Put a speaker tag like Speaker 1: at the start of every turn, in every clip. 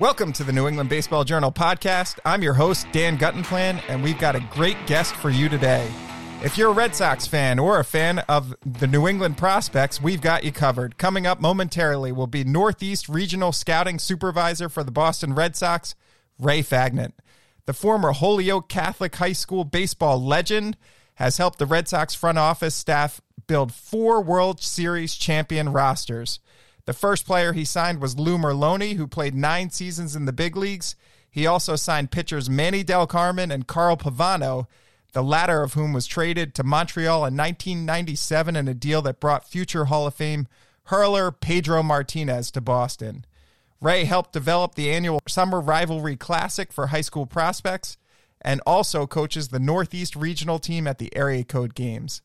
Speaker 1: Welcome to the New England Baseball Journal podcast. I'm your host, Dan Guttenplan, and we've got a great guest for you today. If you're a Red Sox fan or a fan of the New England prospects, we've got you covered. Coming up momentarily will be Northeast Regional Scouting Supervisor for the Boston Red Sox, Ray Fagnant. The former Holyoke Catholic High School baseball legend has helped the Red Sox front office staff build four World Series champion rosters. The first player he signed was Lou Merloni, who played nine seasons in the big leagues. He also signed pitchers Manny Delcarmen and Carl Pavano, the latter of whom was traded to Montreal in 1997 in a deal that brought future Hall of Fame hurler Pedro Martinez to Boston. Ray helped develop the annual Summer Rivalry Classic for high school prospects and also coaches the Northeast Regional team at the Area Code Games.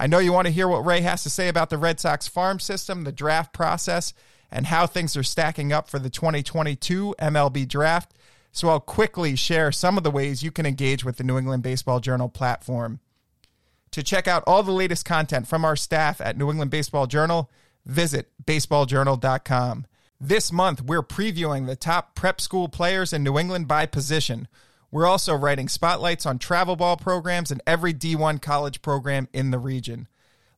Speaker 1: I know you want to hear what Ray has to say about the Red Sox farm system, the draft process, and how things are stacking up for the 2022 MLB draft. So I'll quickly share some of the ways you can engage with the New England Baseball Journal platform. To check out all the latest content from our staff at New England Baseball Journal, visit baseballjournal.com. This month, we're previewing the top prep school players in New England by position. We're also writing spotlights on travel ball programs and every D1 college program in the region.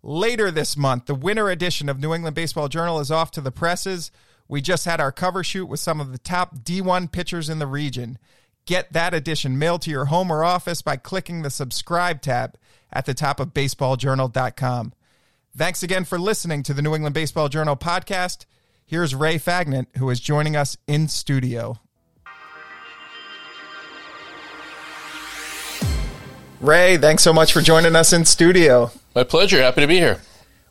Speaker 1: Later this month, the winter edition of New England Baseball Journal is off to the presses. We just had our cover shoot with some of the top D1 pitchers in the region. Get that edition mailed to your home or office by clicking the subscribe tab at the top of baseballjournal.com. Thanks again for listening to the New England Baseball Journal podcast. Here's Ray Fagnant, who is joining us in studio. Ray, thanks so much for joining us in studio.
Speaker 2: My pleasure. Happy to be here.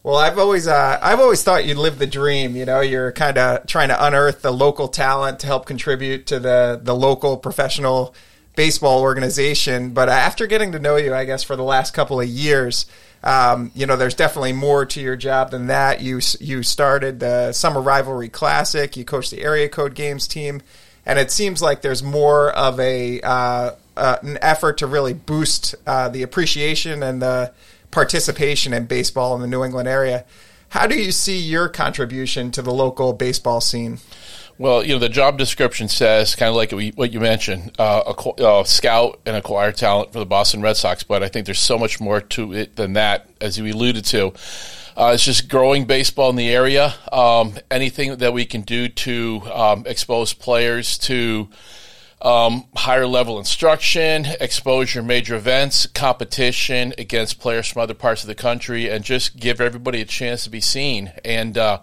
Speaker 1: Well, I've always uh, I've always thought you'd live the dream. You know, you're kind of trying to unearth the local talent to help contribute to the the local professional baseball organization. But after getting to know you, I guess for the last couple of years, um, you know, there's definitely more to your job than that. You you started the Summer Rivalry Classic. You coached the Area Code Games team, and it seems like there's more of a uh, uh, an effort to really boost uh, the appreciation and the participation in baseball in the New England area. How do you see your contribution to the local baseball scene?
Speaker 2: Well, you know, the job description says kind of like what you mentioned, uh, a, uh, scout and acquire talent for the Boston Red Sox. But I think there's so much more to it than that, as you alluded to. Uh, it's just growing baseball in the area. Um, anything that we can do to um, expose players to um, higher level instruction, exposure, major events, competition against players from other parts of the country, and just give everybody a chance to be seen. And uh,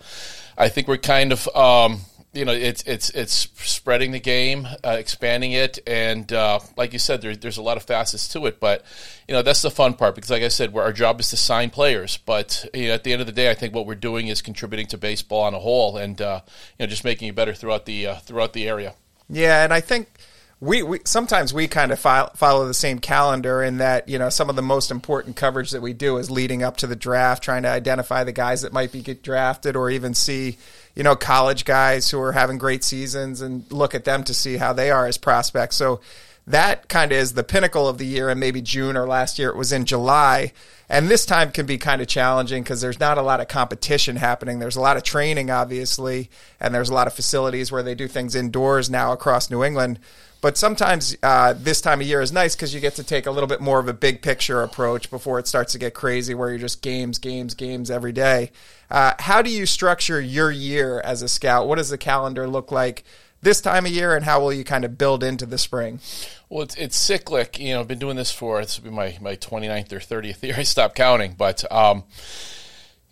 Speaker 2: I think we're kind of. Um, you know, it's it's it's spreading the game, uh, expanding it, and uh, like you said, there, there's a lot of facets to it. But you know, that's the fun part because, like I said, our job is to sign players. But you know, at the end of the day, I think what we're doing is contributing to baseball on a whole, and uh, you know, just making it better throughout the uh, throughout the area.
Speaker 1: Yeah, and I think we, we sometimes we kind of file, follow the same calendar in that you know some of the most important coverage that we do is leading up to the draft, trying to identify the guys that might be get drafted, or even see you know college guys who are having great seasons and look at them to see how they are as prospects. So that kind of is the pinnacle of the year, and maybe June or last year it was in July. And this time can be kind of challenging because there's not a lot of competition happening. There's a lot of training, obviously, and there's a lot of facilities where they do things indoors now across New England. But sometimes uh, this time of year is nice because you get to take a little bit more of a big picture approach before it starts to get crazy, where you're just games, games, games every day. Uh, how do you structure your year as a scout? What does the calendar look like this time of year, and how will you kind of build into the spring?
Speaker 2: Well, it's, it's cyclic. You know, I've been doing this for this will be my my 29th or 30th year. I stopped counting, but. Um,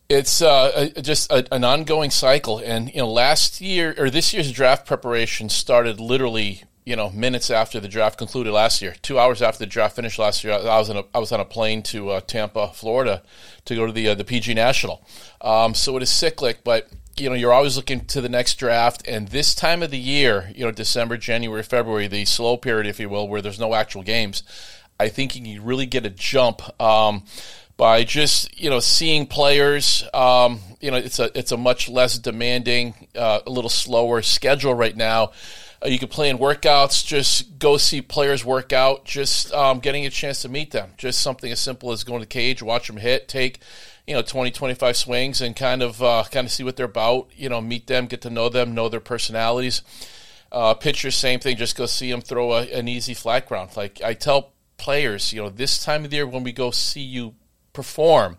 Speaker 2: it's uh, a, just a, an ongoing cycle, and you know, last year or this year's draft preparation started literally you know, minutes after the draft concluded last year. Two hours after the draft finished last year, I was on a, I was on a plane to uh, Tampa, Florida, to go to the uh, the PG National. Um, so it is cyclic, but you know, you're always looking to the next draft. And this time of the year, you know, December, January, February, the slow period, if you will, where there's no actual games, I think you can really get a jump. Um, by just you know seeing players. Um, you know, it's a it's a much less demanding, uh, a little slower schedule right now. Uh, you can play in workouts. Just go see players work out. Just um, getting a chance to meet them. Just something as simple as going to cage, watch them hit, take you know 20 25 swings and kind of uh, kind of see what they're about you know meet them get to know them know their personalities Uh, pitcher, same thing. Just go see them throw a, an easy flat ground. Like I tell players, you know, this time of the year when we go see you perform,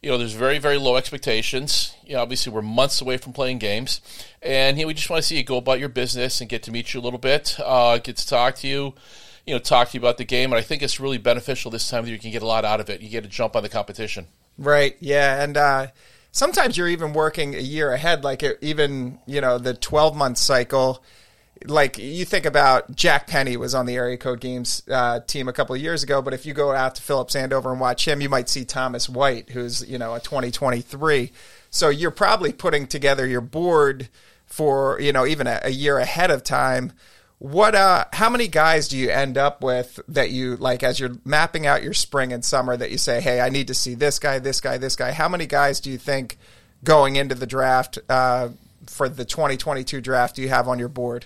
Speaker 2: you know, there's very, very low expectations. You know, obviously, we're months away from playing games, and you know, we just want to see you go about your business and get to meet you a little bit, uh, get to talk to you, you know, talk to you about the game. And I think it's really beneficial this time that. You can get a lot out of it. You get to jump on the competition.
Speaker 1: Right. Yeah, and uh, sometimes you're even working a year ahead, like it, even you know the 12 month cycle like you think about Jack Penny was on the area code games uh, team a couple of years ago, but if you go out to Phillips Andover and watch him, you might see Thomas White, who's you know a 2023. So you're probably putting together your board for you know even a, a year ahead of time. What uh how many guys do you end up with that you like as you're mapping out your spring and summer that you say, "Hey, I need to see this guy, this guy, this guy." How many guys do you think going into the draft uh, for the 2022 draft do you have on your board?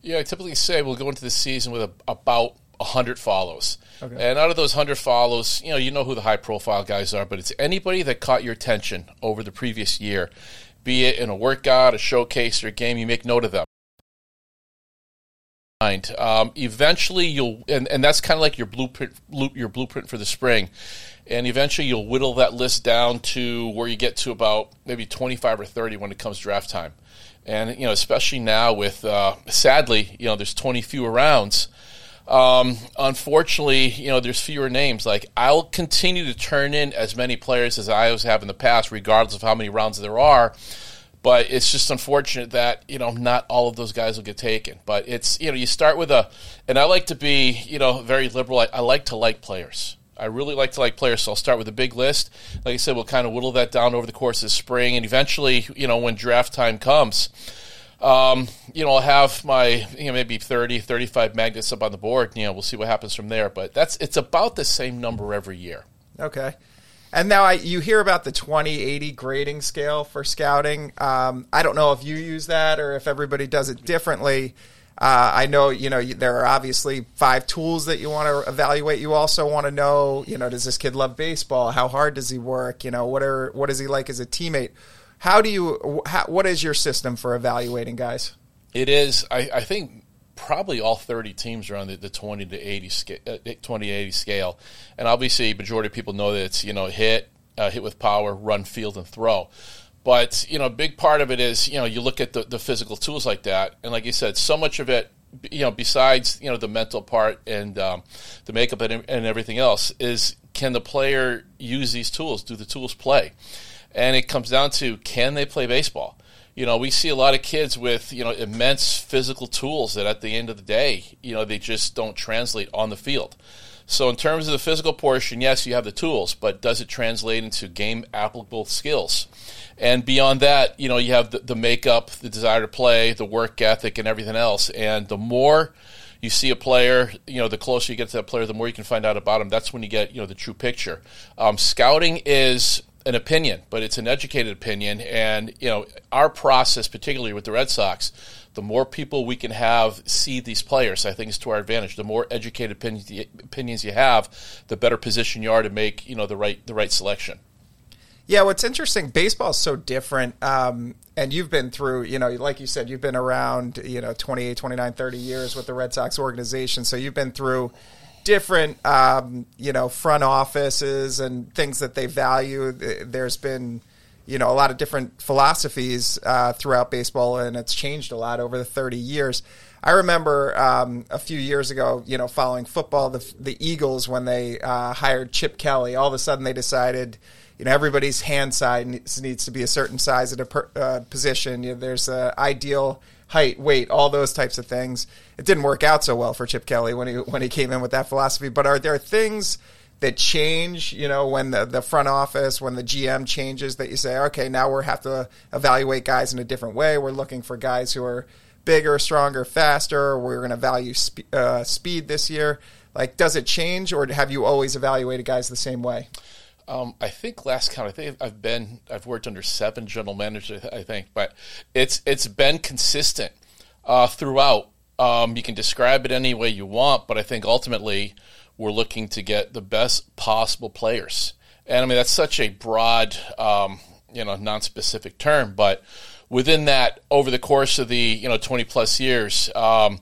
Speaker 2: Yeah, I typically say we'll go into the season with a, about 100 follows. Okay. And out of those 100 follows, you know, you know who the high profile guys are, but it's anybody that caught your attention over the previous year, be it in a workout, a showcase, or a game, you make note of them. Um, eventually, you'll, and, and that's kind of like your blueprint, your blueprint for the spring. And eventually, you'll whittle that list down to where you get to about maybe 25 or 30 when it comes draft time. And you know, especially now with uh, sadly, you know, there's 20 fewer rounds. Um, unfortunately, you know, there's fewer names. Like I'll continue to turn in as many players as I always have in the past, regardless of how many rounds there are. But it's just unfortunate that you know not all of those guys will get taken. But it's you know you start with a, and I like to be you know very liberal. I, I like to like players. I really like to like players, so I'll start with a big list. Like I said, we'll kind of whittle that down over the course of spring, and eventually, you know, when draft time comes, um, you know, I'll have my, you know, maybe 30, 35 magnets up on the board. You know, we'll see what happens from there. But that's it's about the same number every year.
Speaker 1: Okay. And now I, you hear about the 2080 grading scale for scouting. Um, I don't know if you use that or if everybody does it differently. Uh, I know you know there are obviously five tools that you want to evaluate. You also want to know, you know, does this kid love baseball? How hard does he work? You know, what are what is he like as a teammate? How do you? How, what is your system for evaluating guys?
Speaker 2: It is. I, I think probably all 30 teams are on the, the 20 to 80 scale, uh, 20 80 scale, and obviously majority of people know that it's you know hit, uh, hit with power, run, field, and throw. But you know, a big part of it is you know you look at the, the physical tools like that, and like you said, so much of it, you know, besides you know the mental part and um, the makeup and, and everything else, is can the player use these tools? Do the tools play? And it comes down to can they play baseball? You know, we see a lot of kids with you know immense physical tools that at the end of the day, you know, they just don't translate on the field. So, in terms of the physical portion, yes, you have the tools, but does it translate into game applicable skills? And beyond that, you know, you have the, the makeup, the desire to play, the work ethic, and everything else. And the more you see a player, you know, the closer you get to that player, the more you can find out about him. That's when you get, you know, the true picture. Um, scouting is an opinion, but it's an educated opinion. And, you know, our process, particularly with the Red Sox, the more people we can have see these players, I think is to our advantage. The more educated opinions you have, the better position you are to make you know the right the right selection.
Speaker 1: Yeah, what's interesting, baseball is so different. Um, and you've been through, you know, like you said, you've been around, you know, 28, 29, 30 years with the Red Sox organization. So you've been through different, um, you know, front offices and things that they value. There's been, you know a lot of different philosophies uh, throughout baseball, and it's changed a lot over the 30 years. I remember um, a few years ago, you know, following football, the the Eagles when they uh, hired Chip Kelly, all of a sudden they decided, you know, everybody's hand size needs, to be a certain size at a per, uh, position. You know, there's an ideal height, weight, all those types of things. It didn't work out so well for Chip Kelly when he when he came in with that philosophy. But are there things that change, you know, when the, the front office, when the GM changes, that you say, okay, now we have to evaluate guys in a different way. We're looking for guys who are bigger, stronger, faster. We're going to value spe- uh, speed this year. Like, does it change, or have you always evaluated guys the same way?
Speaker 2: Um, I think last count, I think I've been, I've worked under seven general managers, I think, but it's it's been consistent uh, throughout. Um, you can describe it any way you want, but I think ultimately we're looking to get the best possible players. And I mean, that's such a broad, um, you know, non-specific term, but within that, over the course of the you know 20 plus years, um,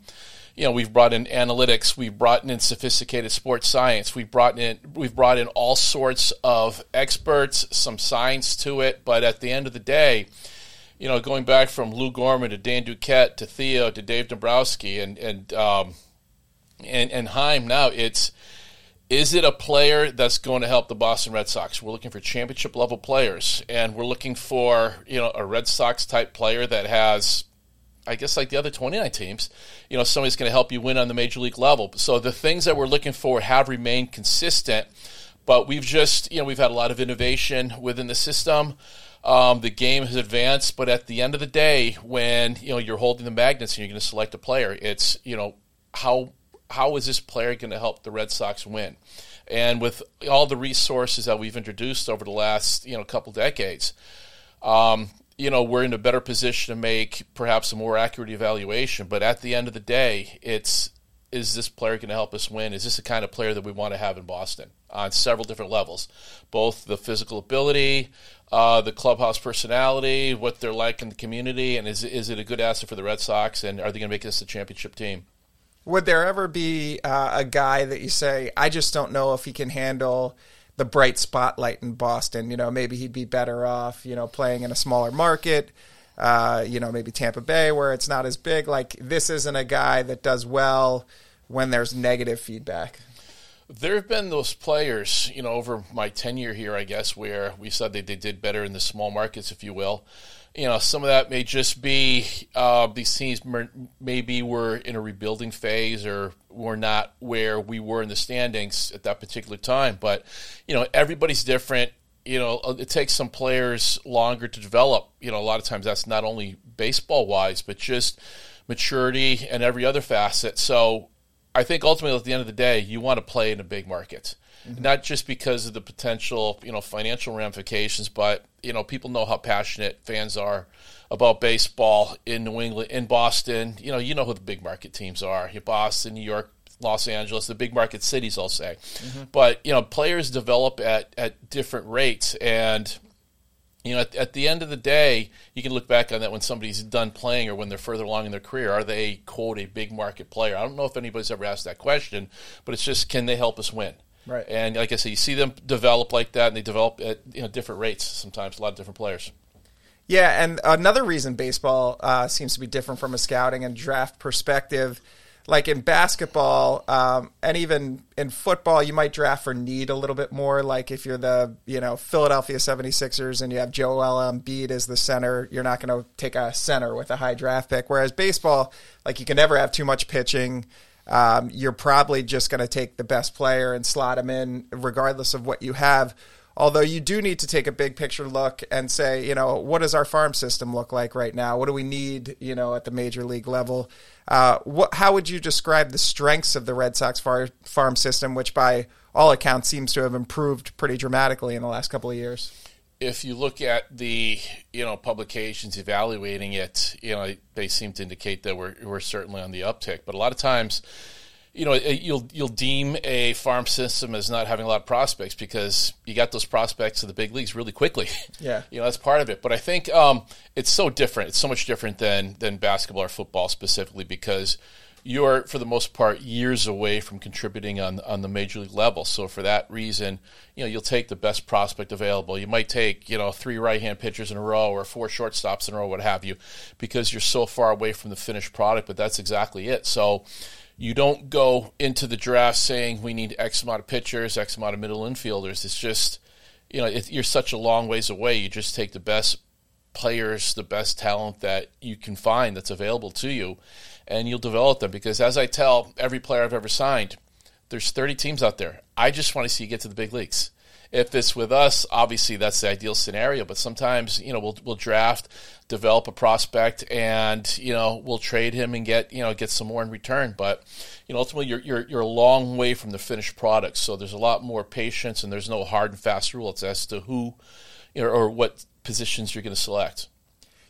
Speaker 2: you know we've brought in analytics, we've brought in sophisticated sports science, we've brought in we've brought in all sorts of experts, some science to it. But at the end of the day, you know, going back from Lou Gorman to Dan Duquette to Theo to Dave Dombrowski and and um, and and Chaim now, it's is it a player that's going to help the Boston Red Sox? We're looking for championship level players, and we're looking for you know a Red Sox type player that has, I guess, like the other 29 teams, you know, somebody's going to help you win on the major league level. So the things that we're looking for have remained consistent, but we've just you know we've had a lot of innovation within the system. Um, the game has advanced, but at the end of the day, when you know you're holding the magnets and you're going to select a player, it's you know how how is this player going to help the Red Sox win? And with all the resources that we've introduced over the last you know couple decades, um, you know we're in a better position to make perhaps a more accurate evaluation. But at the end of the day, it's is this player going to help us win? Is this the kind of player that we want to have in Boston on several different levels, both the physical ability, uh, the clubhouse personality, what they're like in the community, and is is it a good asset for the Red Sox? And are they going to make this a championship team?
Speaker 1: Would there ever be uh, a guy that you say, I just don't know if he can handle the bright spotlight in Boston? You know, maybe he'd be better off, you know, playing in a smaller market. Uh, you know, maybe Tampa Bay where it's not as big. Like this isn't a guy that does well when there's negative feedback.
Speaker 2: There have been those players, you know, over my tenure here, I guess, where we said that they did better in the small markets, if you will you know, some of that may just be uh, these teams maybe were in a rebuilding phase or were not where we were in the standings at that particular time. But, you know, everybody's different. You know, uh, it takes some players longer to develop. You know, a lot of times that's not only baseball wise, but just maturity and every other facet. So I think ultimately at the end of the day, you want to play in a big market mm-hmm. not just because of the potential, you know, financial ramifications, but you know, people know how passionate fans are about baseball in New England, in Boston. You know, you know who the big market teams are: Boston, New York, Los Angeles, the big market cities. I'll say, mm-hmm. but you know, players develop at at different rates and you know, at, at, the end of the day, you can look back on that when somebody's done playing or when they're further along in their career. Are they, quote, a big market player? I don't know if anybody's ever asked that question, but it's just can they help us win?
Speaker 1: Right.
Speaker 2: And like I said, you see them develop like that, and they develop at you know different rates. Sometimes a lot of different players.
Speaker 1: Yeah, and another reason baseball uh, seems to be different from a scouting and draft perspective, like in basketball um, and even in football, you might draft for need a little bit more. Like if you're the you know Philadelphia 76ers and you have Joel Embiid as the center, you're not going to take a center with a high draft pick. Whereas baseball, like you can never have too much pitching um, you're probably just going to take the best player and slot him in, regardless of what you have. Although you do need to take a big picture look and say, you know, what does our farm system look like right now? What do we need, you know, at the major league level? Uh, what, how would you describe the strengths of the Red Sox far, farm system, which by all accounts seems to have improved pretty dramatically in the last couple of years?
Speaker 2: If you look at the you know publications evaluating it, you know they seem to indicate that we're we're certainly on the uptick. But a lot of times, you know, you'll you'll deem a farm system as not having a lot of prospects because you got those prospects to the big leagues really quickly.
Speaker 1: Yeah,
Speaker 2: you know that's part of it. But I think um, it's so different. It's so much different than than basketball or football specifically because you're for the most part years away from contributing on on the major league level. So for that reason, you know, you'll take the best prospect available. You might take, you know, three right-hand pitchers in a row or four shortstops in a row, what have you, because you're so far away from the finished product, but that's exactly it. So you don't go into the draft saying we need X amount of pitchers, X amount of middle infielders. It's just, you know, you're such a long ways away. You just take the best players, the best talent that you can find that's available to you and you'll develop them. Because as I tell every player I've ever signed, there's 30 teams out there. I just want to see you get to the big leagues. If it's with us, obviously that's the ideal scenario. But sometimes, you know, we'll we'll draft, develop a prospect, and you know we'll trade him and get you know get some more in return. But you know, ultimately, you're you're you're a long way from the finished product. So there's a lot more patience, and there's no hard and fast rules as to who, you know, or what positions you're going to select.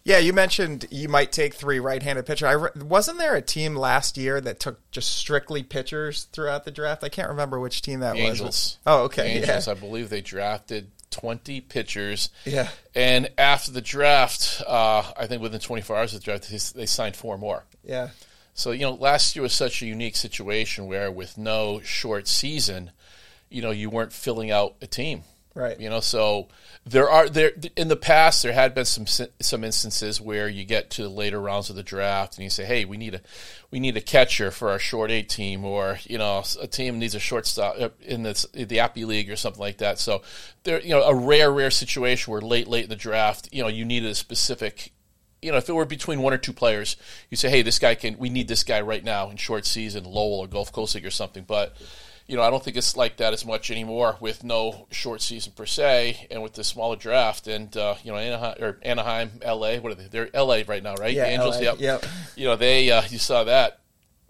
Speaker 1: Yeah, you mentioned you might take three right-handed pitchers. I re- wasn't there a team last year that took just strictly pitchers throughout the draft? I can't remember which team that
Speaker 2: the
Speaker 1: was.
Speaker 2: Angels.
Speaker 1: Oh, okay.
Speaker 2: The Angels.
Speaker 1: Yeah.
Speaker 2: I believe they drafted 20 pitchers.
Speaker 1: Yeah.
Speaker 2: And after the draft, uh, I think within 24 hours of the draft, they, they signed four more.
Speaker 1: Yeah.
Speaker 2: So, you know, last year was such a unique situation where with no short season, you know, you weren't filling out a team.
Speaker 1: Right.
Speaker 2: You know, so there are there in the past there had been some some instances where you get to the later rounds of the draft and you say, "Hey, we need a we need a catcher for our short A team," or you know, a team needs a shortstop uh, in the the Appy League or something like that. So there, you know, a rare rare situation where late late in the draft, you know, you needed a specific you know, if it were between one or two players, you say, "Hey, this guy can. We need this guy right now in short season, Lowell or Gulf Coast League or something." But you know, I don't think it's like that as much anymore with no short season per se, and with the smaller draft. And uh, you know, Anaheim or Anaheim, L.A. What are they? They're L.A. right now, right?
Speaker 1: Yeah,
Speaker 2: Angels.
Speaker 1: LA,
Speaker 2: Yep.
Speaker 1: yep.
Speaker 2: You know, they. Uh, you saw that.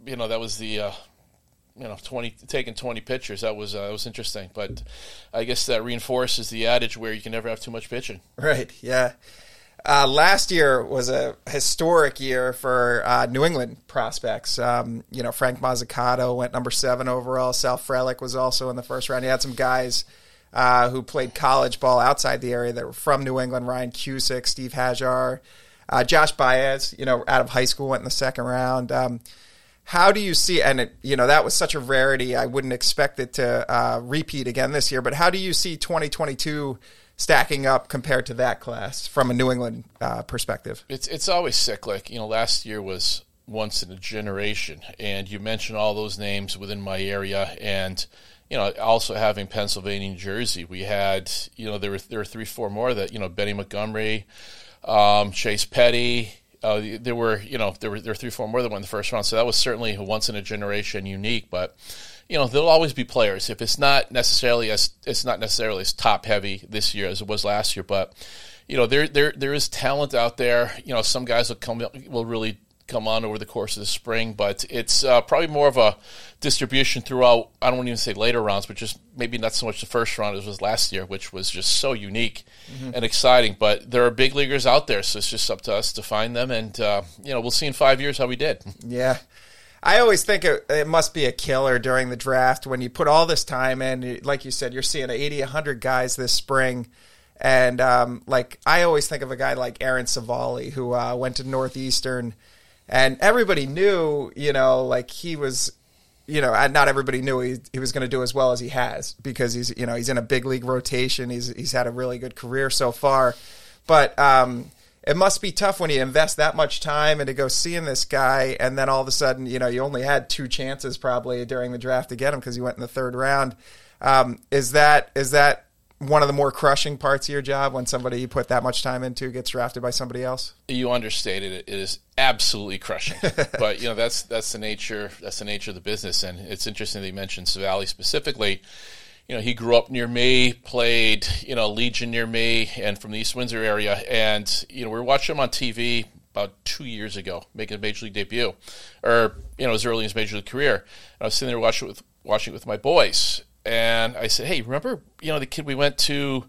Speaker 2: You know, that was the. Uh, you know, twenty taking twenty pitchers. That was uh, that was interesting, but I guess that reinforces the adage where you can never have too much pitching.
Speaker 1: Right. Yeah. Uh, last year was a historic year for uh, New England prospects. Um, you know, Frank Mozzicato went number seven overall. Sal Frelick was also in the first round. You had some guys uh, who played college ball outside the area that were from New England. Ryan Cusick, Steve Hajar, uh, Josh Baez. You know, out of high school went in the second round. Um, how do you see? And it, you know, that was such a rarity. I wouldn't expect it to uh, repeat again this year. But how do you see 2022? Stacking up compared to that class from a New England uh, perspective?
Speaker 2: It's it's always cyclic. You know, last year was once in a generation, and you mentioned all those names within my area, and you know, also having Pennsylvania, New Jersey, we had you know there were there were three, four more that you know Benny Montgomery, um, Chase Petty. Uh, there were you know there were there were three, four more that went in the first round, so that was certainly a once in a generation unique, but you know there'll always be players. If it's not necessarily as it's not necessarily as top heavy this year as it was last year, but you know there there there is talent out there. You know some guys will come will really come on over the course of the spring, but it's uh, probably more of a distribution throughout. I don't even say later rounds, but just maybe not so much the first round as was last year, which was just so unique mm-hmm. and exciting. But there are big leaguers out there, so it's just up to us to find them, and uh, you know we'll see in five years how we did.
Speaker 1: Yeah. I always think it, it, must be a killer during the draft when you put all this time in. Like you said, you're seeing 80, 100 guys this spring. And um, like I always think of a guy like Aaron Civale, who uh, went to Northeastern, and everybody knew, you know, like he was, you know, not everybody knew he, he was going to do as well as he has because he's, you know, he's in a big league rotation. He's he's had a really good career so far, but um, it must be tough when you invest that much time and to go seeing this guy, and then all of a sudden, you know, you only had two chances probably during the draft to get him because you went in the third round. Um, is that is that one of the more crushing parts of your job when somebody you put that much time into gets drafted by somebody else?
Speaker 2: You understated it. It is absolutely crushing, but you know that's that's the nature that's the nature of the business, and it's interesting that you mentioned Civale specifically you know, he grew up near me, played, you know, Legion near me, and from the East Windsor area. And, you know, we were watching him on TV about two years ago, making a major league debut, or, you know, as early as major league career. And I was sitting there watching it with, watching it with my boys. And I said, hey, remember, you know, the kid we went to,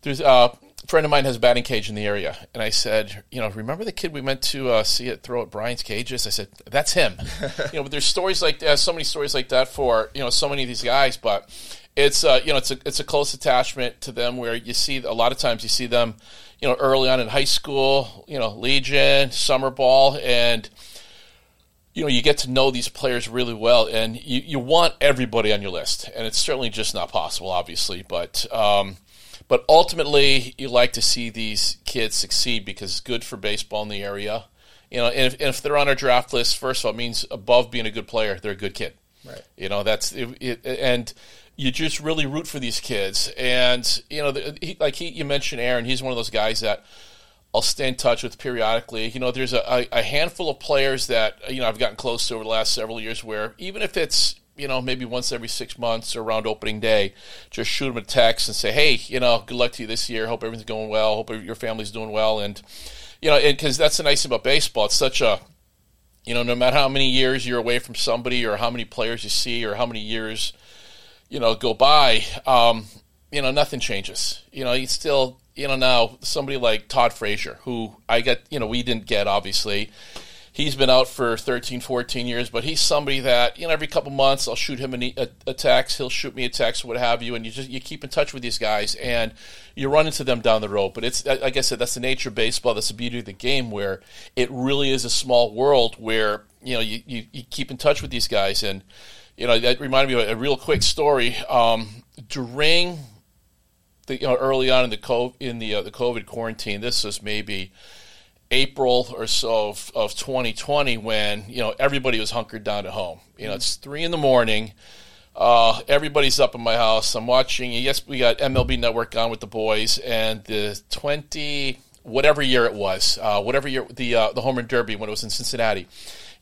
Speaker 2: there's uh, a friend of mine has a batting cage in the area. And I said, you know, remember the kid we went to uh, see it throw at Brian's cages? I said, that's him. you know, but there's stories like that, so many stories like that for, you know, so many of these guys. But it's uh, you know it's a it's a close attachment to them where you see a lot of times you see them you know early on in high school you know legion summer ball and you know you get to know these players really well and you, you want everybody on your list and it's certainly just not possible obviously but um, but ultimately you like to see these kids succeed because it's good for baseball in the area. You know and if, and if they're on our draft list first of all it means above being a good player they're a good kid.
Speaker 1: Right.
Speaker 2: You know that's it, it, and you just really root for these kids. And you know, the, he, like he, you mentioned, Aaron, he's one of those guys that I'll stay in touch with periodically. You know, there's a, a, handful of players that you know I've gotten close to over the last several years, where even if it's you know maybe once every six months or around opening day, just shoot them a text and say, hey, you know, good luck to you this year. Hope everything's going well. Hope your family's doing well. And you know, because that's the nice thing about baseball. It's such a you know, no matter how many years you're away from somebody, or how many players you see, or how many years you know, go by, um, you know, nothing changes. You know, you still, you know, now somebody like Todd Frazier, who I get, you know, we didn't get obviously. he's been out for 13, 14 years, but he's somebody that you know every couple months I'll shoot him a, a text, he'll shoot me a text, what have you, and you just you keep in touch with these guys and you run into them down the road. But it's like I said, that's the nature of baseball. That's the beauty of the game, where it really is a small world where you know you, you, you keep in touch with these guys and. You know that reminded me of a, real quick story. Um, during the, you know, early on in the COVID, in the uh, the COVID quarantine, this was maybe April or so of, of 2020 when you know everybody was hunkered down at home. You know, it's three in the morning. Uh, everybody's up in my house. I'm watching. Yes, we got MLB Network on with the boys, and the 20 whatever year it was, uh, whatever year the uh, the home run derby when it was in Cincinnati.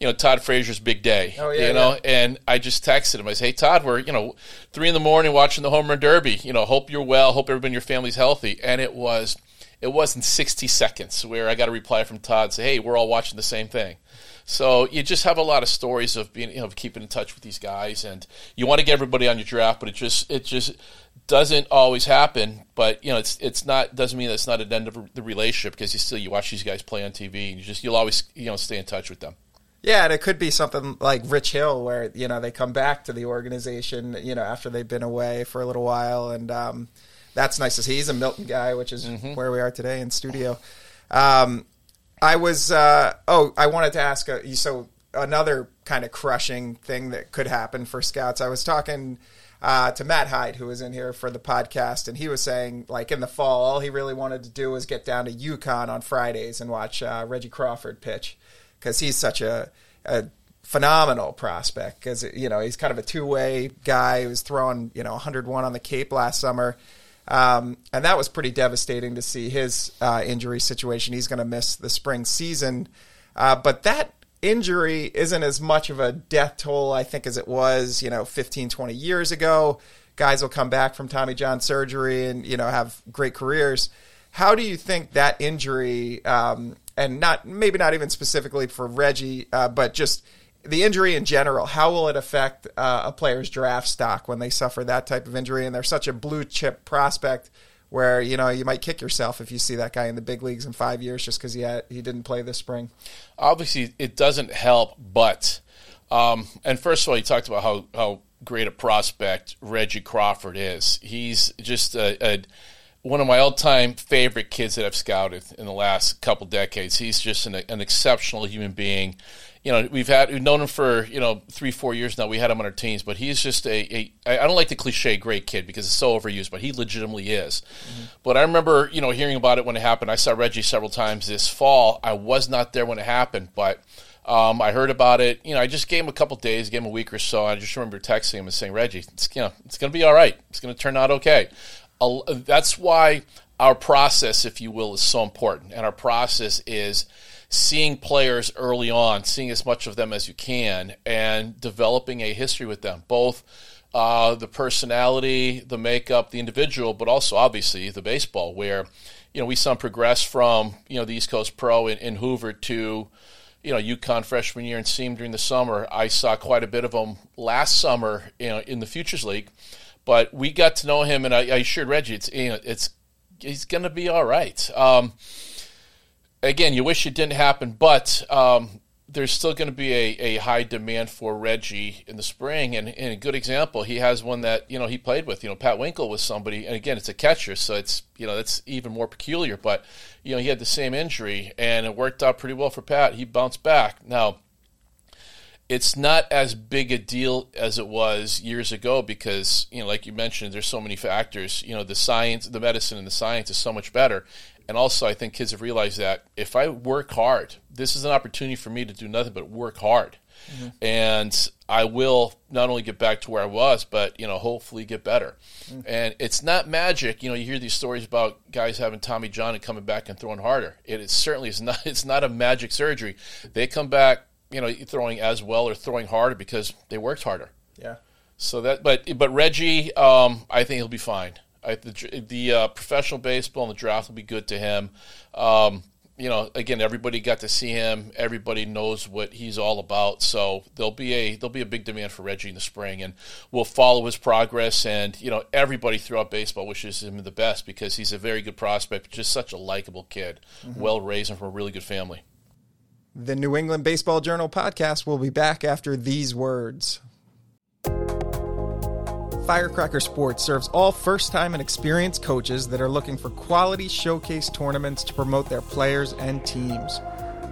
Speaker 2: You know, Todd Frazier's big day.
Speaker 1: Oh, yeah,
Speaker 2: you know,
Speaker 1: yeah.
Speaker 2: and I just texted him. I said, "Hey, Todd, we're you know three in the morning watching the home run derby. You know, hope you're well. Hope everybody in your family's healthy." And it was it wasn't 60 seconds where I got a reply from Todd say, "Hey, we're all watching the same thing." So you just have a lot of stories of being, you know, of keeping in touch with these guys, and you want to get everybody on your draft, but it just it just doesn't always happen. But you know, it's it's not doesn't mean that's not an end of the relationship because you still you watch these guys play on TV, and you just you'll always you know stay in touch with them.
Speaker 1: Yeah, and it could be something like Rich Hill, where you know they come back to the organization, you know, after they've been away for a little while, and um, that's nice to see. He's a Milton guy, which is
Speaker 2: Mm-hmm.
Speaker 1: where we are today in studio. Um, I was, uh, oh, I wanted to ask uh, you. So another kind of crushing thing that could happen for scouts. I was talking uh, to Matt Hyde, who was in here for the podcast, and he was saying, like in the fall, all he really wanted to do was get down to UConn on Fridays and watch uh, Reggie Crawford pitch because he's such a, a phenomenal prospect. Because you know he's kind of a two way guy who was throwing you know 101 on the Cape last summer. Um, and that was pretty devastating to see his uh, injury situation. He's going to miss the spring season. Uh, but that injury isn't as much of a death toll, I think, as it was, you know, 15, 20 years ago. Guys will come back from Tommy John surgery and, you know, have great careers. How do you think that injury, um, and not maybe not even specifically for Reggie, uh, but just the injury in general, how will it affect uh, a player's draft stock when they suffer that type of injury and they're such a blue chip prospect where you know you might kick yourself if you see that guy in the big leagues in five years just because he had, he didn't play this spring.
Speaker 2: Obviously, it doesn't help, but um, and first of all, you talked about how how great a prospect Reggie Crawford is. He's just a, a one of my all-time favorite kids that I've scouted in the last couple decades. He's just an, an exceptional human being. You know, we've had we've known him for you know three, four years now. We had him on our teams, but he's just a, a I don't like the cliche great kid because it's so overused, but he legitimately is. But I remember you know hearing about it when it happened. I saw Reggie several times this fall. I was not there when it happened, but um, I heard about it. You know, I just gave him a couple days, gave him a week or so. I just remember texting him and saying, "Reggie, it's you know, it's going to be all right. It's going to turn out okay." That's why our process, if you will, is so important, and our process is seeing players early on, seeing as much of them as you can, and developing a history with them, both. Uh, the personality, the makeup, the individual, but also obviously the baseball, where you know we him progress from you know the East Coast Pro in, in Hoover to you know, UConn freshman year and see during the summer. I saw quite a bit of him last summer, you know, in the Futures League. But we got to know him, and I, I assured Reggie, it's you know, it's he's going to be all right. Um, again, you wish it didn't happen, but um, there's still going to be a, a high demand for Reggie in the spring. And, and a good example, he has one that you know he played with. You know, Pat Winkel was somebody, and again, it's a catcher, so it's you know that's even more peculiar. But you know, he had the same injury, and it worked out pretty well for Pat. He bounced back. Now, it's not as big a deal as it was years ago because you know, like you mentioned, there's so many factors. You know, the science, the medicine, and the science is so much better. And also, I think kids have realized that if I work hard, this is an opportunity for me to do nothing but work hard. Mm-hmm. And I will not only get back to where I was, but you know, hopefully get better. Mm. And it's not magic. You know, you hear these stories about guys having Tommy John and coming back and throwing harder. It is certainly is not. It's not a magic surgery. They come back, you know, throwing as well or throwing harder because they worked harder.
Speaker 1: Yeah.
Speaker 2: So that, but but Reggie, um, I think he'll be fine. I, the the uh, professional baseball and the draft will be good to him. Um, you know, again, everybody got to see him. Everybody knows what he's all about. So there'll be a there'll be a big demand for Reggie in the spring, and we'll follow his progress. And you know, everybody throughout baseball wishes him the best because he's a very good prospect, just such a likable kid, well raised, and from a really good family.
Speaker 1: The New England Baseball Journal podcast will be back after these words. Firecracker Sports serves all first time and experienced coaches that are looking for quality showcase tournaments to promote their players and teams.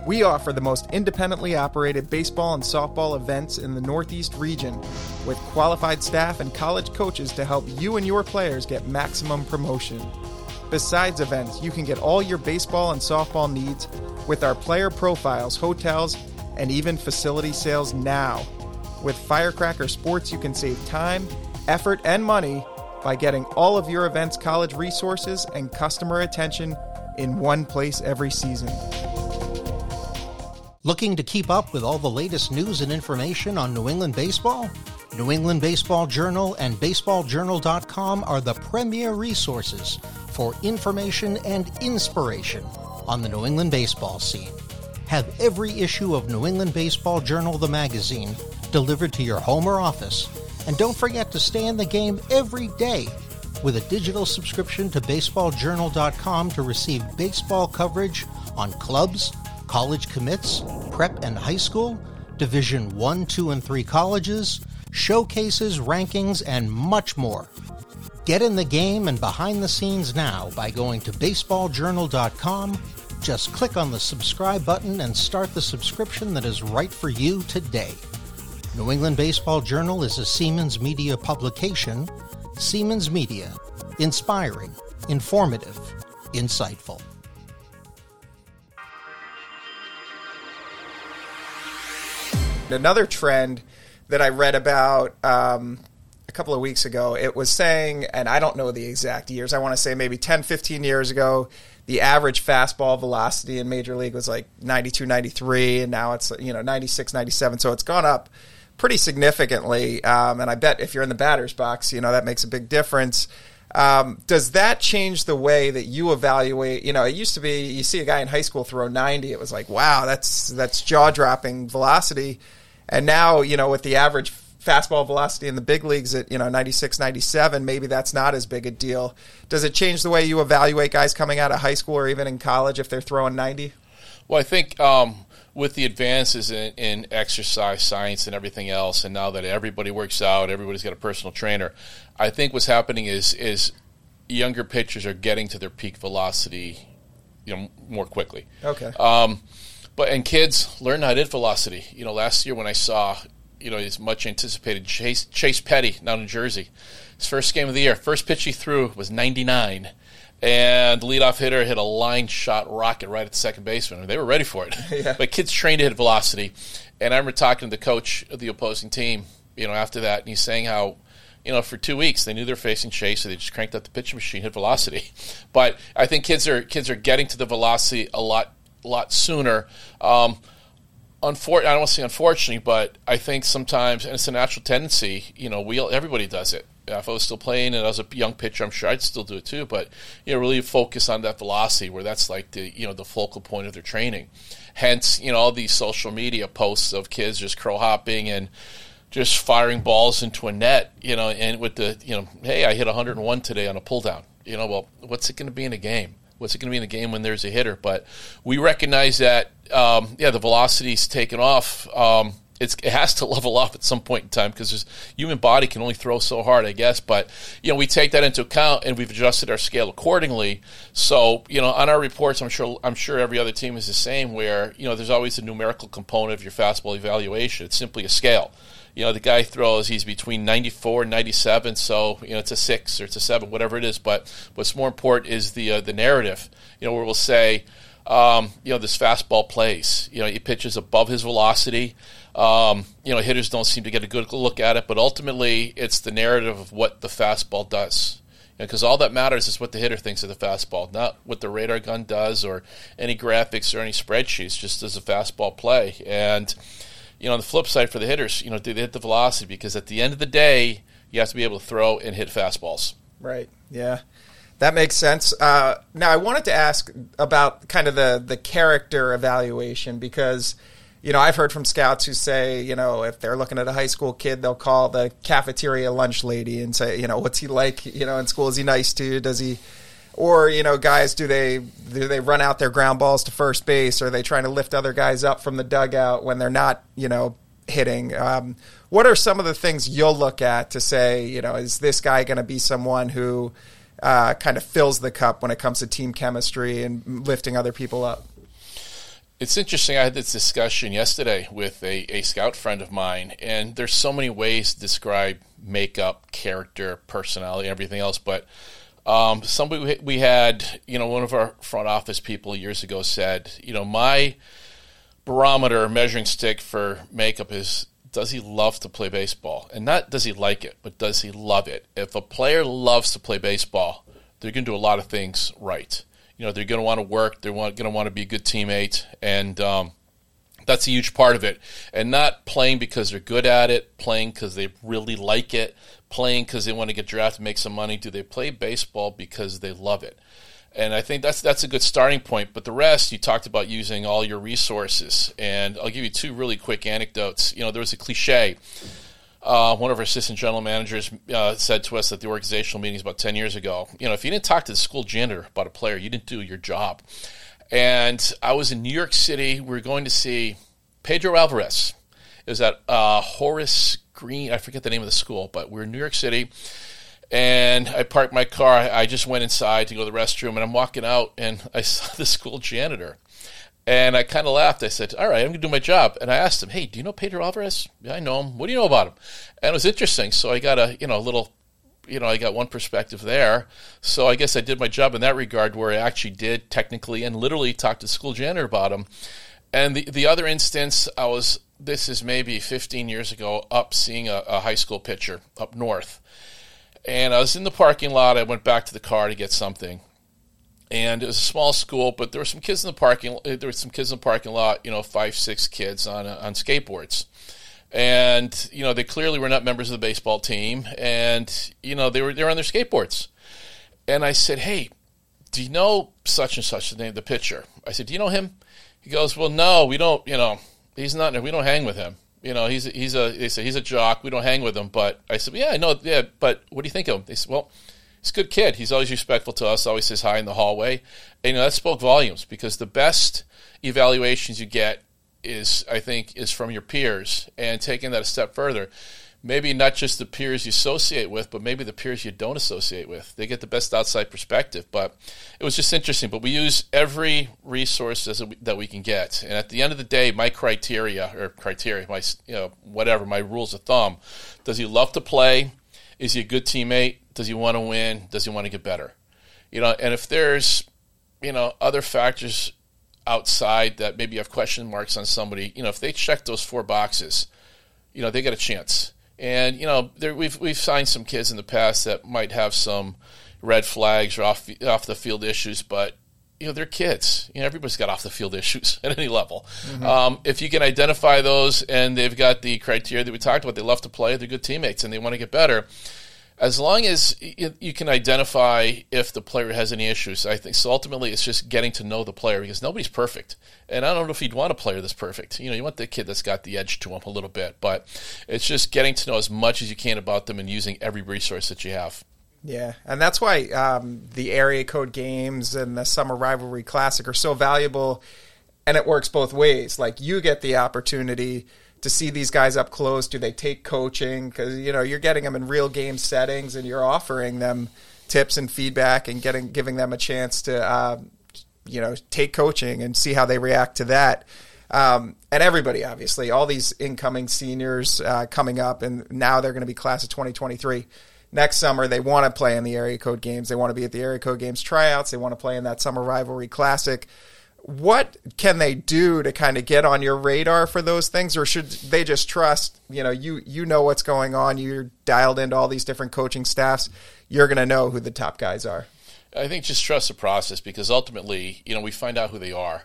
Speaker 1: We offer the most independently operated baseball and softball events in the Northeast region with qualified staff and college coaches to help you and your players get maximum promotion. Besides events, you can get all your baseball and softball needs with our player profiles, hotels, and even facility sales now. With Firecracker Sports, you can save time, effort, and money by getting all of your events' college resources and customer attention in one place every season.
Speaker 3: Looking to keep up with all the latest news and information on New England baseball? New England Baseball Journal and BaseballJournal.com are the premier resources for information and inspiration on the New England baseball scene. Have every issue of New England Baseball Journal, the magazine, delivered to your home or office. And don't forget to stay in the game every day with a digital subscription to BaseballJournal.com to receive baseball coverage on clubs, college commits, prep and high school, Division 1, 2, and 3 colleges, showcases, rankings, and much more. Get in the game and behind the scenes now by going to baseballjournal.com. Just click on the subscribe button and start the subscription that is right for you today. New England Baseball Journal is a Seamans Media publication. Seamans Media, inspiring, informative, insightful.
Speaker 1: Another trend that I read about um, a couple of weeks ago, it was saying, and I don't know the exact years, I want to say maybe 10, 15 years ago, the average fastball velocity in Major League was like 92, 93, and now it's, you know, 96, 97. So it's gone up pretty significantly. Um, and I bet if you're in the batter's box, you know, that makes a big difference. Um, does that change the way that you evaluate? You know, it used to be you see a guy in high school throw 90, it was like, wow, that's that's jaw dropping velocity. And now, you know, with the average fastball velocity in the big leagues at, you know, 96, 97, maybe that's not as big a deal. Does it change the way you evaluate guys coming out of high school or even in college if they're throwing 90?
Speaker 2: Well, I think um, with the advances in, in, exercise science and everything else, and now that everybody works out, everybody's got a personal trainer, I think what's happening is is younger pitchers are getting to their peak velocity, you know, more quickly.
Speaker 1: Okay.
Speaker 2: Um, but and kids learn how to hit velocity. You know, last year when I saw, you know, his much anticipated Chase Chase Petty down in Jersey, his first game of the year, first pitch he threw was 99 and the leadoff hitter hit a line shot rocket right at the second baseman. They were ready for it. yeah. But kids trained to hit velocity. And I remember talking to the coach of the opposing team, you know, after that, and he's saying how, you know, for two weeks they knew they were facing Chase, so they just cranked up the pitching machine, hit velocity. But I think kids are kids are getting to the velocity a lot a lot sooner. Um, unfor- I don't want to say unfortunately, but I think sometimes, and it's a natural tendency. You know, we everybody does it. If I was still playing and I was a young pitcher, I'm sure I'd still do it too. But you know, really focus on that velocity, where that's like the you know the focal point of their training. Hence, you know, all these social media posts of kids just crow hopping and just firing balls into a net. You know, and with the you know, hey, I hit 101 today on a pull down. You know, well, what's it going to be in a game? What's it going to be in the game when there's a hitter? But we recognize that, um, yeah, the velocity's taken off. Um, it has to level off at some point in time because human body can only throw so hard, I guess. But you know, we take that into account and we've adjusted our scale accordingly. So you know, on our reports, I'm sure I'm sure every other team is the same. Where you know, there's always a numerical component of your fastball evaluation. It's simply a scale you know, the guy throws, he's between 94 and 97, so, you know, it's a six or it's a seven, whatever it is. But what's more important is the, uh, the narrative, you know, where we'll say, um, you know, this fastball plays. You know, he pitches above his velocity. Um, you know, hitters don't seem to get a good look at it, but ultimately it's the narrative of what the fastball does. Because all that matters is what the hitter thinks of the fastball, not what the radar gun does or any graphics or any spreadsheets, just does a fastball play. And, you know, on the flip side for the hitters, you know, do they hit the velocity? Because at the end of the day, you have to be able to throw and hit fastballs.
Speaker 1: Right. Yeah. That makes sense. Uh, now, I wanted to ask about kind of the the character evaluation because, you know, I've heard from scouts who say, you know, if they're looking at a high school kid, they'll call the cafeteria lunch lady and say, you know, what's he like? You know, in school, is he nice to you? Does he or you know, guys, do they do they run out their ground balls to first base? Or are they trying to lift other guys up from the dugout when they're not, you know, hitting? Um, what are some of the things you'll look at to say, you know, is this guy going to be someone who uh, kind of fills the cup when it comes to team chemistry and lifting other people up?
Speaker 2: It's interesting. I had this discussion yesterday with a, a scout friend of mine, and there's so many ways to describe makeup, character, personality, everything else. But um, somebody we had, you know, one of our front office people years ago said, you know, my barometer measuring stick for makeup is does he love to play baseball? And not does he like it, but does he love it? If a player loves to play baseball, they're going to do a lot of things right you know they're going to want to work. They're going to want to be a good teammate, and um, that's a huge part of it. And not playing because they're good at it, playing because they really like it, playing because they want to get drafted, make some money. Do they play baseball because they love it? And I think that's that's a good starting point. But the rest, you talked about using all your resources, and I'll give you two really quick anecdotes. You know, there was a cliche uh, one of our assistant general managers uh, said to us at the organizational meetings about 10 years ago, you know, if you didn't talk to the school janitor about a player, you didn't do your job. And I was in New York City. We were going to see Pedro Alvarez. It was at uh, Horace Green. I forget the name of the school, but we're in New York City. And I parked my car. I just went inside to go to the restroom, and I'm walking out, and I saw the school janitor. And I kind of laughed. I said, "All right, I'm going to do my job." And I asked him, "Hey, do you know Pedro Alvarez?" Yeah, I know him. What do you know about him? And it was interesting. So I got a you know a little, you know, I got one perspective there. So I guess I did my job in that regard, where I actually did technically and literally talk to the school janitor about him. And the the other instance, I was this is maybe 15 years ago, up seeing a, a high school pitcher up north, and I was in the parking lot. I went back to the car to get something and it was a small school, but there were some kids in the parking. There were some kids in the parking lot. You know, five, six kids on uh, on skateboards, and you know they clearly were not members of the baseball team, and you know they were they were on their skateboards. And I said, "Hey, do you know such and such the name of the pitcher?" I said, "Do you know him?" He goes, "Well, no, we don't. You know, he's not. We don't hang with him. You know, he's he's a they say he's a jock. We don't hang with him." But I said, "Yeah, I know. Yeah, but what do you think of him?" They said, "Well." he's a good kid. He's always respectful to us, always says hi in the hallway. And, you know, that spoke volumes because the best evaluations you get is, I think, is from your peers. And taking that a step further, maybe not just the peers you associate with, but maybe the peers you don't associate with. They get the best outside perspective. But it was just interesting. But we use every resource that we can get. And at the end of the day, my criteria or criteria, my you know whatever my rules of thumb, does he love to play? Is he a good teammate? Does he want to win? Does he want to get better? You know, and if there's, you know, other factors outside that maybe have question marks on somebody, you know, if they check those four boxes, you know, they get a chance. And you know, there, we've we've signed some kids in the past that might have some red flags or off off the field issues, but you know, they're kids. You know, everybody's got off the field issues at any level. Mm-hmm. Um, if you can identify those and they've got the criteria that we talked about, they love to play, they're good teammates, and they want to get better as long as you can identify if the player has any issues, I think so. Ultimately, it's just getting to know the player because nobody's perfect, and I don't know if you'd want a player that's perfect. You know, you want the kid that's got the edge to him a little bit, but it's just getting to know as much as you can about them and using every resource that you have.
Speaker 1: Yeah, and that's why um, the area code games and the summer rivalry classic are so valuable, and it works both ways. Like you get the opportunity to see these guys up close? Do they take coaching? Because you know you're getting them in real game settings, and you're offering them tips and feedback, and getting giving them a chance to uh, you know take coaching and see how they react to that. Um, and everybody, obviously, all these incoming seniors uh, coming up, and now they're going to be class of 2023. Next summer, they want to play in the area code games. They want to be at the area code games tryouts. They want to play in that summer rivalry classic what can they do to kind of get on your radar for those things? Or should they just trust you know you you know what's going on you're dialed into all these different coaching staffs you're going to know who the top guys are?
Speaker 2: I think just trust the process because ultimately you know we find out who they are.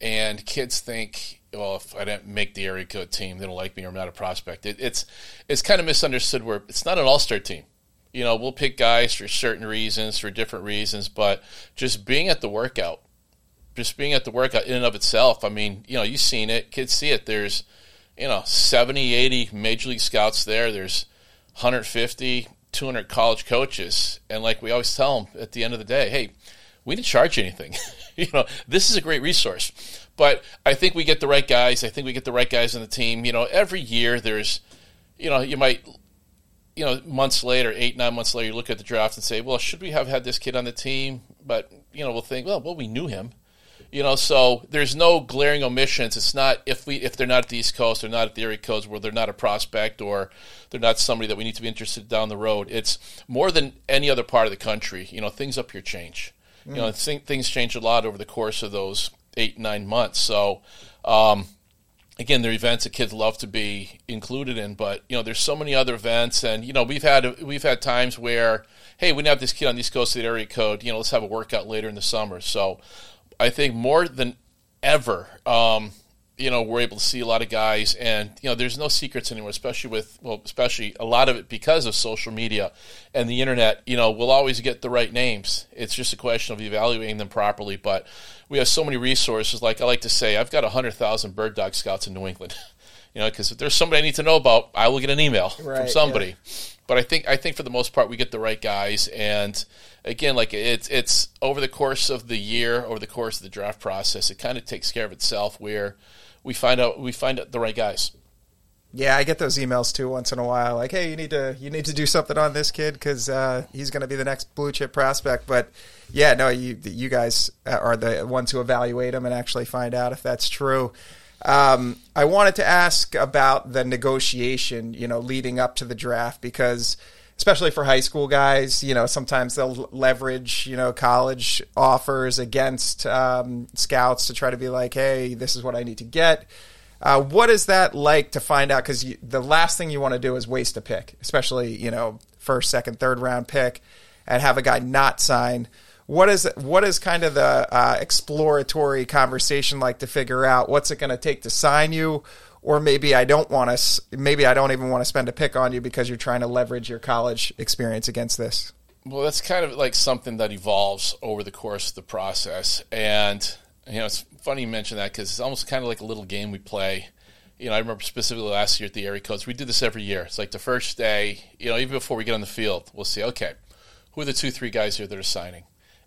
Speaker 2: And kids think well if i didn't make the area code team they don't like me or i'm not a prospect. It, it's it's kind of misunderstood where it's not an all-star team. You know we'll pick guys for certain reasons for different reasons but just being at the workout just being at the workout in and of itself, I mean, you know, you've seen it, kids see it. There's, you know, 70, 80 major league scouts there. There's 150, 200 college coaches, and like we always tell them at the end of the day, hey, we didn't charge you anything. you know, this is a great resource. But I think we get the right guys. I think we get the right guys on the team. You know, every year there's, you know, you might, you know, months later, eight, nine months later, you look at the draft and say, well, should we have had this kid on the team? But, you know, we'll think, well, well, we knew him. You know, so there's no glaring omissions. It's not if we if they're not at the East Coast, they're not at the area codes where they're not a prospect or they're not somebody that we need to be interested down the road. It's more than any other part of the country. You know, things up here change. Mm. You know, th- things change a lot over the course of those eight nine months. So. Um, again, there are events that kids love to be included in, but you know, there's so many other events, and you know, we've had we've had times where, hey, we have this kid on the East Coast of the area code, you know, let's have a workout later in the summer. So, I think more than ever, um, you know, we're able to see a lot of guys, and you know, there's no secrets anymore, especially with well, especially a lot of it because of social media and the internet. You know, we'll always get the right names. It's just a question of evaluating them properly. But we have so many resources. Like I like to say, I've got hundred thousand bird dog scouts in New England. you know, because if there's somebody I need to know about, I will get an email right, from somebody. Yeah. But I think I think for the most part, we get the right guys and again, like it's it's over the course of the year, over the course of the draft process, it kind of takes care of itself. Where we find out we find out the right guys.
Speaker 1: Yeah, I get those emails too once in a while. Like, hey, you need to you need to do something on this kid because uh, he's going to be the next blue chip prospect. But yeah, no, you you guys are the ones who evaluate him and actually find out if that's true. Um, I wanted to ask about the negotiation, you know, leading up to the draft because especially for high school guys, you know, sometimes they'll leverage, you know, college offers against um, scouts to try to be like, hey, this is what I need to get. Uh, what is that like to find out? Because the last thing you want to do is waste a pick, especially, you know, first, second, third round pick, and have a guy not sign. What is what is kind of the uh, exploratory conversation like to figure out what's it going to take to sign you? or maybe I don't want to. Maybe I don't even want to spend a pick on you because you're trying to leverage your college experience against this.
Speaker 2: Well, that's kind of like something that evolves over the course of the process, and you know, it's funny you mention that because it's almost kind of like a little game we play. You know, I remember specifically last year at the area codes, we did this every year. It's like the first day, you know, even before we get on the field, we'll see, okay, who are the two, three guys here that are signing?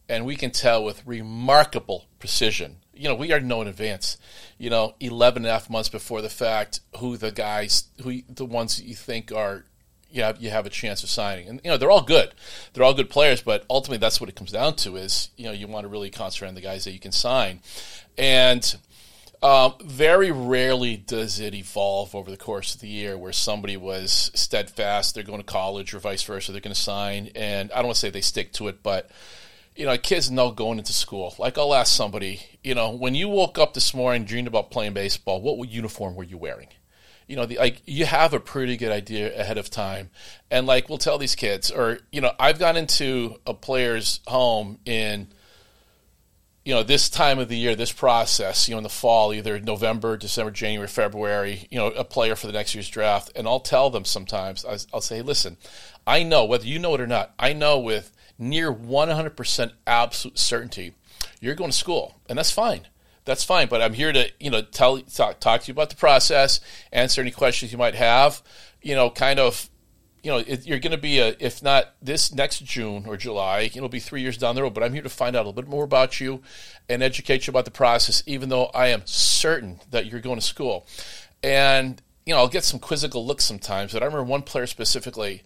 Speaker 2: And we can tell with remarkable precision you know, we already know in advance, you know, 11 and a half months before the fact, who the guys, who the ones that you think are, you have, you have a chance of signing. And, you know, they're all good. They're all good players, but ultimately that's what it comes down to is, you know, you want to really concentrate on the guys that you can sign. And um, very rarely does it evolve over the course of the year where somebody was steadfast, they're going to college or vice versa, they're going to sign. And I don't want to say they stick to it, but – you know, kids know going into school. Like I'll ask somebody, you know, when you woke up this morning, dreamed about playing baseball, what uniform were you wearing? You know, the, like you have a pretty good idea ahead of time, and like we'll tell these kids, or you know, I've gone into a player's home in, you know, this time of the year, this process, you know, in the fall, either November, December, January, February, you know, a player for the next year's draft, and I'll tell them sometimes, I'll say, listen, I know whether you know it or not, I know with near 100% absolute certainty, you're going to school, and that's fine. That's fine, but I'm here to you know tell talk, talk to you about the process, answer any questions you might have. You know, kind of you know, it, you're going to be a, if not this next June or July, it'll be three years down the road. But I'm here to find out a little bit more about you and educate you about the process, even though I am certain that you're going to school. And, you know, I'll get some quizzical looks sometimes, but I remember one player specifically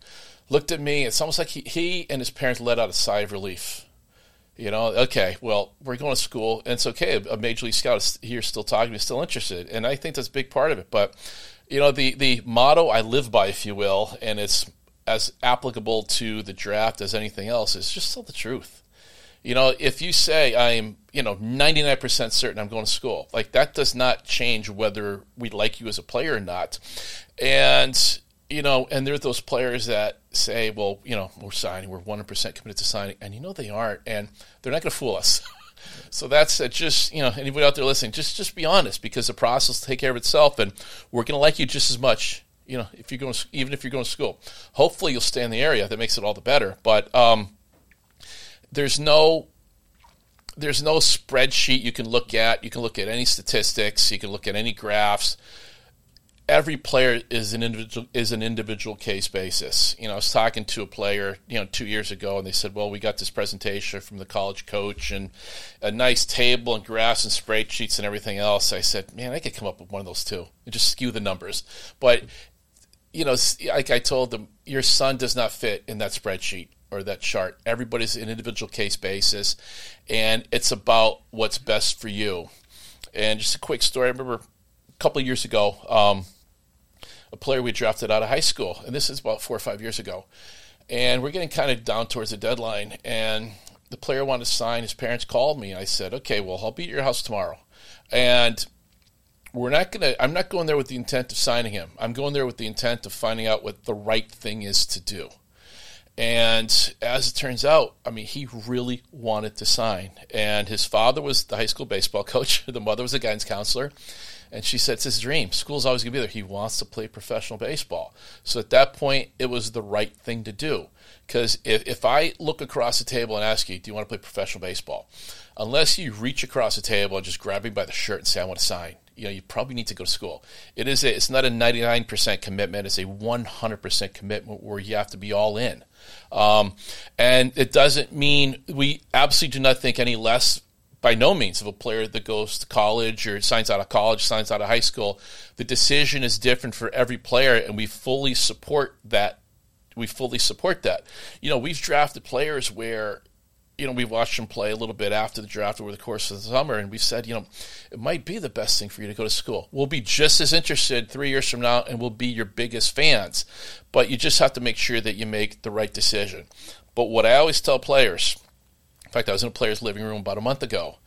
Speaker 2: looked at me. It's almost like he, he and his parents let out a sigh of relief. You know, okay, well, we're going to school, and it's okay. A major league scout is here, still talking to me, still interested, and I think that's a big part of it. But you know, the the motto I live by, if you will, and it's as applicable to the draft as anything else, is just tell the truth. You know, if you say I'm, you know, 99% certain I'm going to school, like that does not change whether we like you as a player or not. And you know, and there are those players that say, well, you know, we're signing, we're 100% committed to signing, and you know they aren't, and they're not going to fool us. so that's uh, just, you know, anybody out there listening, just just be honest because the process will take care of itself, and we're going to like you just as much, you know, if you're going, to, even if you're going to school. Hopefully, you'll stay in the area. That makes it all the better. But um, there's no there's no spreadsheet you can look at. You can look at any statistics. You can look at any graphs every player is an individual is an individual case basis. You know, I was talking to a player, you know, two years ago, and they said, "Well, we got this presentation from the college coach and a nice table and graphs and spreadsheets and everything else." I said, "Man, I could come up with one of those too and just skew the numbers." But you know, like I told them, your son does not fit in that spreadsheet or that chart. Everybody's an individual case basis, and it's about what's best for you. And just a quick story. I remember a couple of years ago, um, a player we drafted out of high school, and this is about four or five years ago. And we're getting kind of down towards the deadline, and the player wanted to sign. His parents called me, and I said, "Okay, well, I'll be at your house tomorrow." And we're not going to. I'm not going there with the intent of signing him. I'm going there with the intent of finding out what the right thing is to do. And as it turns out, I mean, he really wanted to sign. And his father was the high school baseball coach. The mother was a guidance counselor. And she said, it's his dream. School's always going to be there. He wants to play professional baseball. So at that point, it was the right thing to do. Because if, if I look across the table and ask you, do you want to play professional baseball? Unless you reach across the table and just grab me by the shirt and say, I want to sign, you know, you probably need to go to school. It is a, it's not a 99% commitment. It's a 100% commitment where you have to be all in. Um, and it doesn't mean we absolutely do not think any less by no means of a player that goes to college or signs out of college, signs out of high school. The decision is different for every player, and we fully support that. We fully support that. You know, we've drafted players where, you know, we've watched them play a little bit after the draft over the course of the summer, and we've said, you know, it might be the best thing for you to go to school. We'll be just as interested three years from now, and we'll be your biggest fans. But you just have to make sure that you make the right decision. But what I always tell players, in fact, I was in a player's living room about a month ago,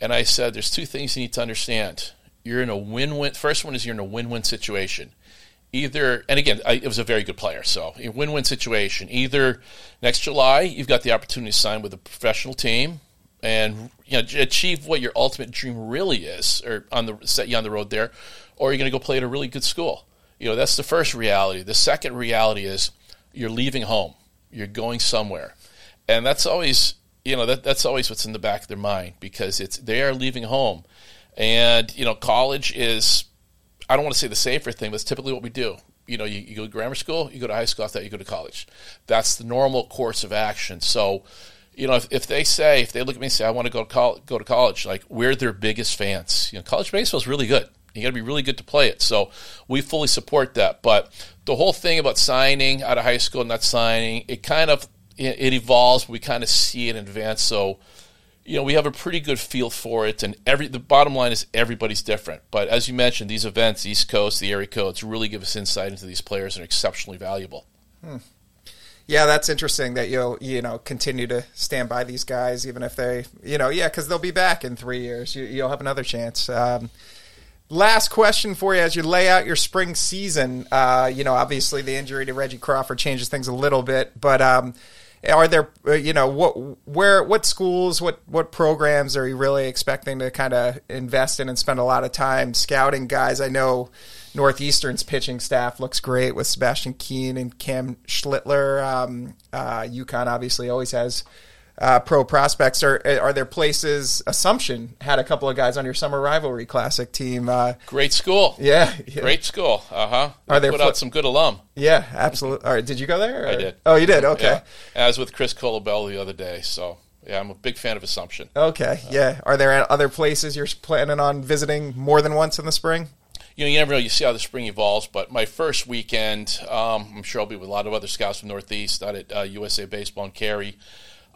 Speaker 2: and I said, "There's two things you need to understand. You're in a win-win. First one is you're in a win-win situation. Either, and again, I, it was a very good player, so a win-win situation. Either next July you've got the opportunity to sign with a professional team and you know achieve what your ultimate dream really is, or on the set you on the road there, or you're going to go play at a really good school. You know, that's the first reality. The second reality is you're leaving home. You're going somewhere, and that's always you know that that's always what's in the back of their mind because it's they are leaving home, and you know college is I don't want to say the safer thing, but it's typically what we do. You know, you, you go to grammar school, you go to high school, after that you go to college. That's the normal course of action. So, you know, if, if they say, if they look at me and say, I want to go to, col- go to college, like we're their biggest fans. You know, college baseball is really good. You got to be really good to play it. So we fully support that. But the whole thing about signing out of high school, and not signing, it kind of it, it evolves. We kind of see it in advance. So, you know, we have a pretty good feel for it. And every the bottom line is everybody's different. But as you mentioned, these events, East Coast, the area codes, really give us insight into these players and are exceptionally valuable.
Speaker 1: Hmm. Yeah, that's interesting that you'll you know continue to stand by these guys even if they you know yeah because they'll be back in three years. You, will have another chance. Um, last question for you as you lay out your spring season. Uh, you know, obviously the injury to Reggie Crawford changes things a little bit, but um, are there uh, you know what where what schools what what programs are you really expecting to kind of invest in and spend a lot of time scouting guys? I know northeastern's pitching staff looks great with sebastian keane and cam schlittler. Um, uh, UConn obviously always has uh, pro prospects. Are are there places? Assumption had a couple of guys on your summer rivalry classic team. Uh,
Speaker 2: Great school.
Speaker 1: Yeah, yeah.
Speaker 2: Great school. Uh huh. Are there put pl- out some good alum?
Speaker 1: Yeah, absolutely. All right, did you go there?
Speaker 2: Or? I did.
Speaker 1: Oh, you did. Okay.
Speaker 2: Yeah. I was with Chris Colabello the other day, so yeah, I'm a big fan of Assumption.
Speaker 1: Okay. Uh, yeah. Are there other places you're planning on visiting more than once in the spring?
Speaker 2: you know, you never know. You see how the spring evolves. But my first weekend, um, I'm sure I'll be with a lot of other scouts from Northeast out at uh, USA Baseball and Cary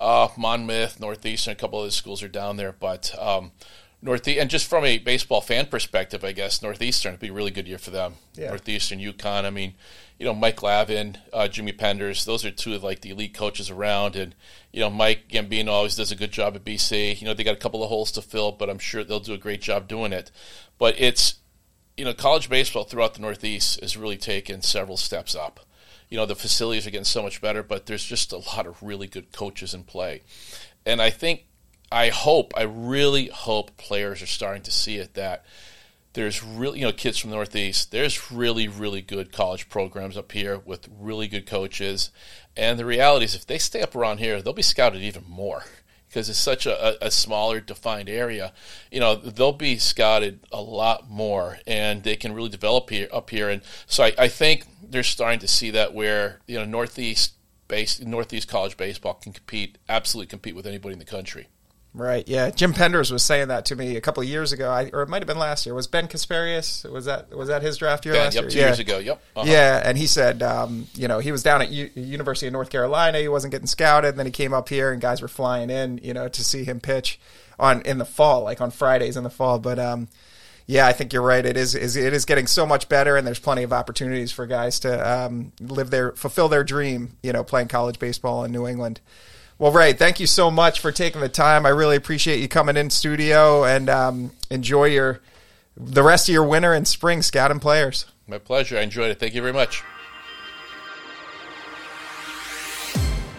Speaker 2: uh, Monmouth, Northeastern, a couple of the schools are down there, but um, Northeast, and just from a baseball fan perspective, I guess Northeastern would be a really good year for them. Yeah. Northeastern, UConn. I mean, you know, Mike Glavine, uh, Jimmy Penders, those are two of like the elite coaches around, and you know, Mike Gambino always does a good job at BC. You know, they got a couple of holes to fill, but I'm sure they'll do a great job doing it. But it's, you know, college baseball throughout the Northeast has really taken several steps up you know the facilities are getting so much better, but there's just a lot of really good coaches in play, and I think I hope I really hope players are starting to see it that there's really you know kids from the Northeast. There's really really good college programs up here with really good coaches, and the reality is if they stay up around here, they'll be scouted even more. Because it's such a, a, smaller defined area, you know, they'll be scouted a lot more and they can really develop here up here. And so I, I think they're starting to see that where, you know, Northeast base Northeast college baseball can compete, absolutely compete with anybody in the country.
Speaker 1: Right. Yeah. Jim Penders was saying that to me a couple of years ago, I, or it might have been last year. Was Ben Casparius? Was that was that his draft year last
Speaker 2: yep,
Speaker 1: year?
Speaker 2: Two yeah. years ago. Yep.
Speaker 1: Uh-huh. Yeah, and he said, um, you know, he was down at U- University of North Carolina. He wasn't getting scouted. And then he came up here, and guys were flying in, you know, to see him pitch on in the fall, like on Fridays in the fall. But um, yeah, I think you're right. It is, is it is getting so much better, and there's plenty of opportunities for guys to um, live their fulfill their dream, you know, playing college baseball in New England. Well, Ray, thank you so much for taking the time. I really appreciate you coming in studio and um, enjoy your the rest of your winter and spring scouting players.
Speaker 2: My pleasure. I enjoyed it. Thank you very much.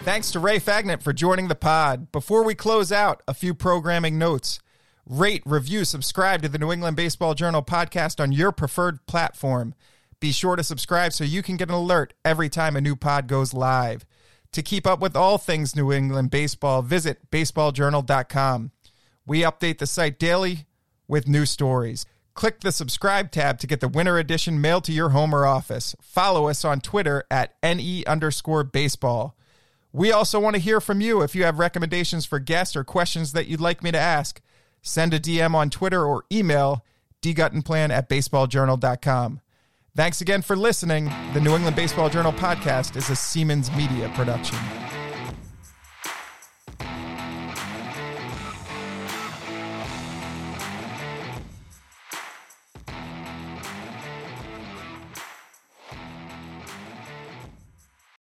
Speaker 1: Thanks to Ray Fagnant for joining the pod. Before we close out, a few programming notes. Rate, review, subscribe to the New England Baseball Journal podcast on your preferred platform. Be sure to subscribe so you can get an alert every time a new pod goes live. To keep up with all things New England baseball, visit baseballjournal.com. We update the site daily with new stories. Click the subscribe tab to get the winter edition mailed to your home or office. Follow us on Twitter at NE underscore baseball. We also want to hear from you if you have recommendations for guests or questions that you'd like me to ask. Send a DM on Twitter or email dguttenplan at baseballjournal.com. Thanks again for listening. The New England Baseball Journal podcast is a Seamans Media production.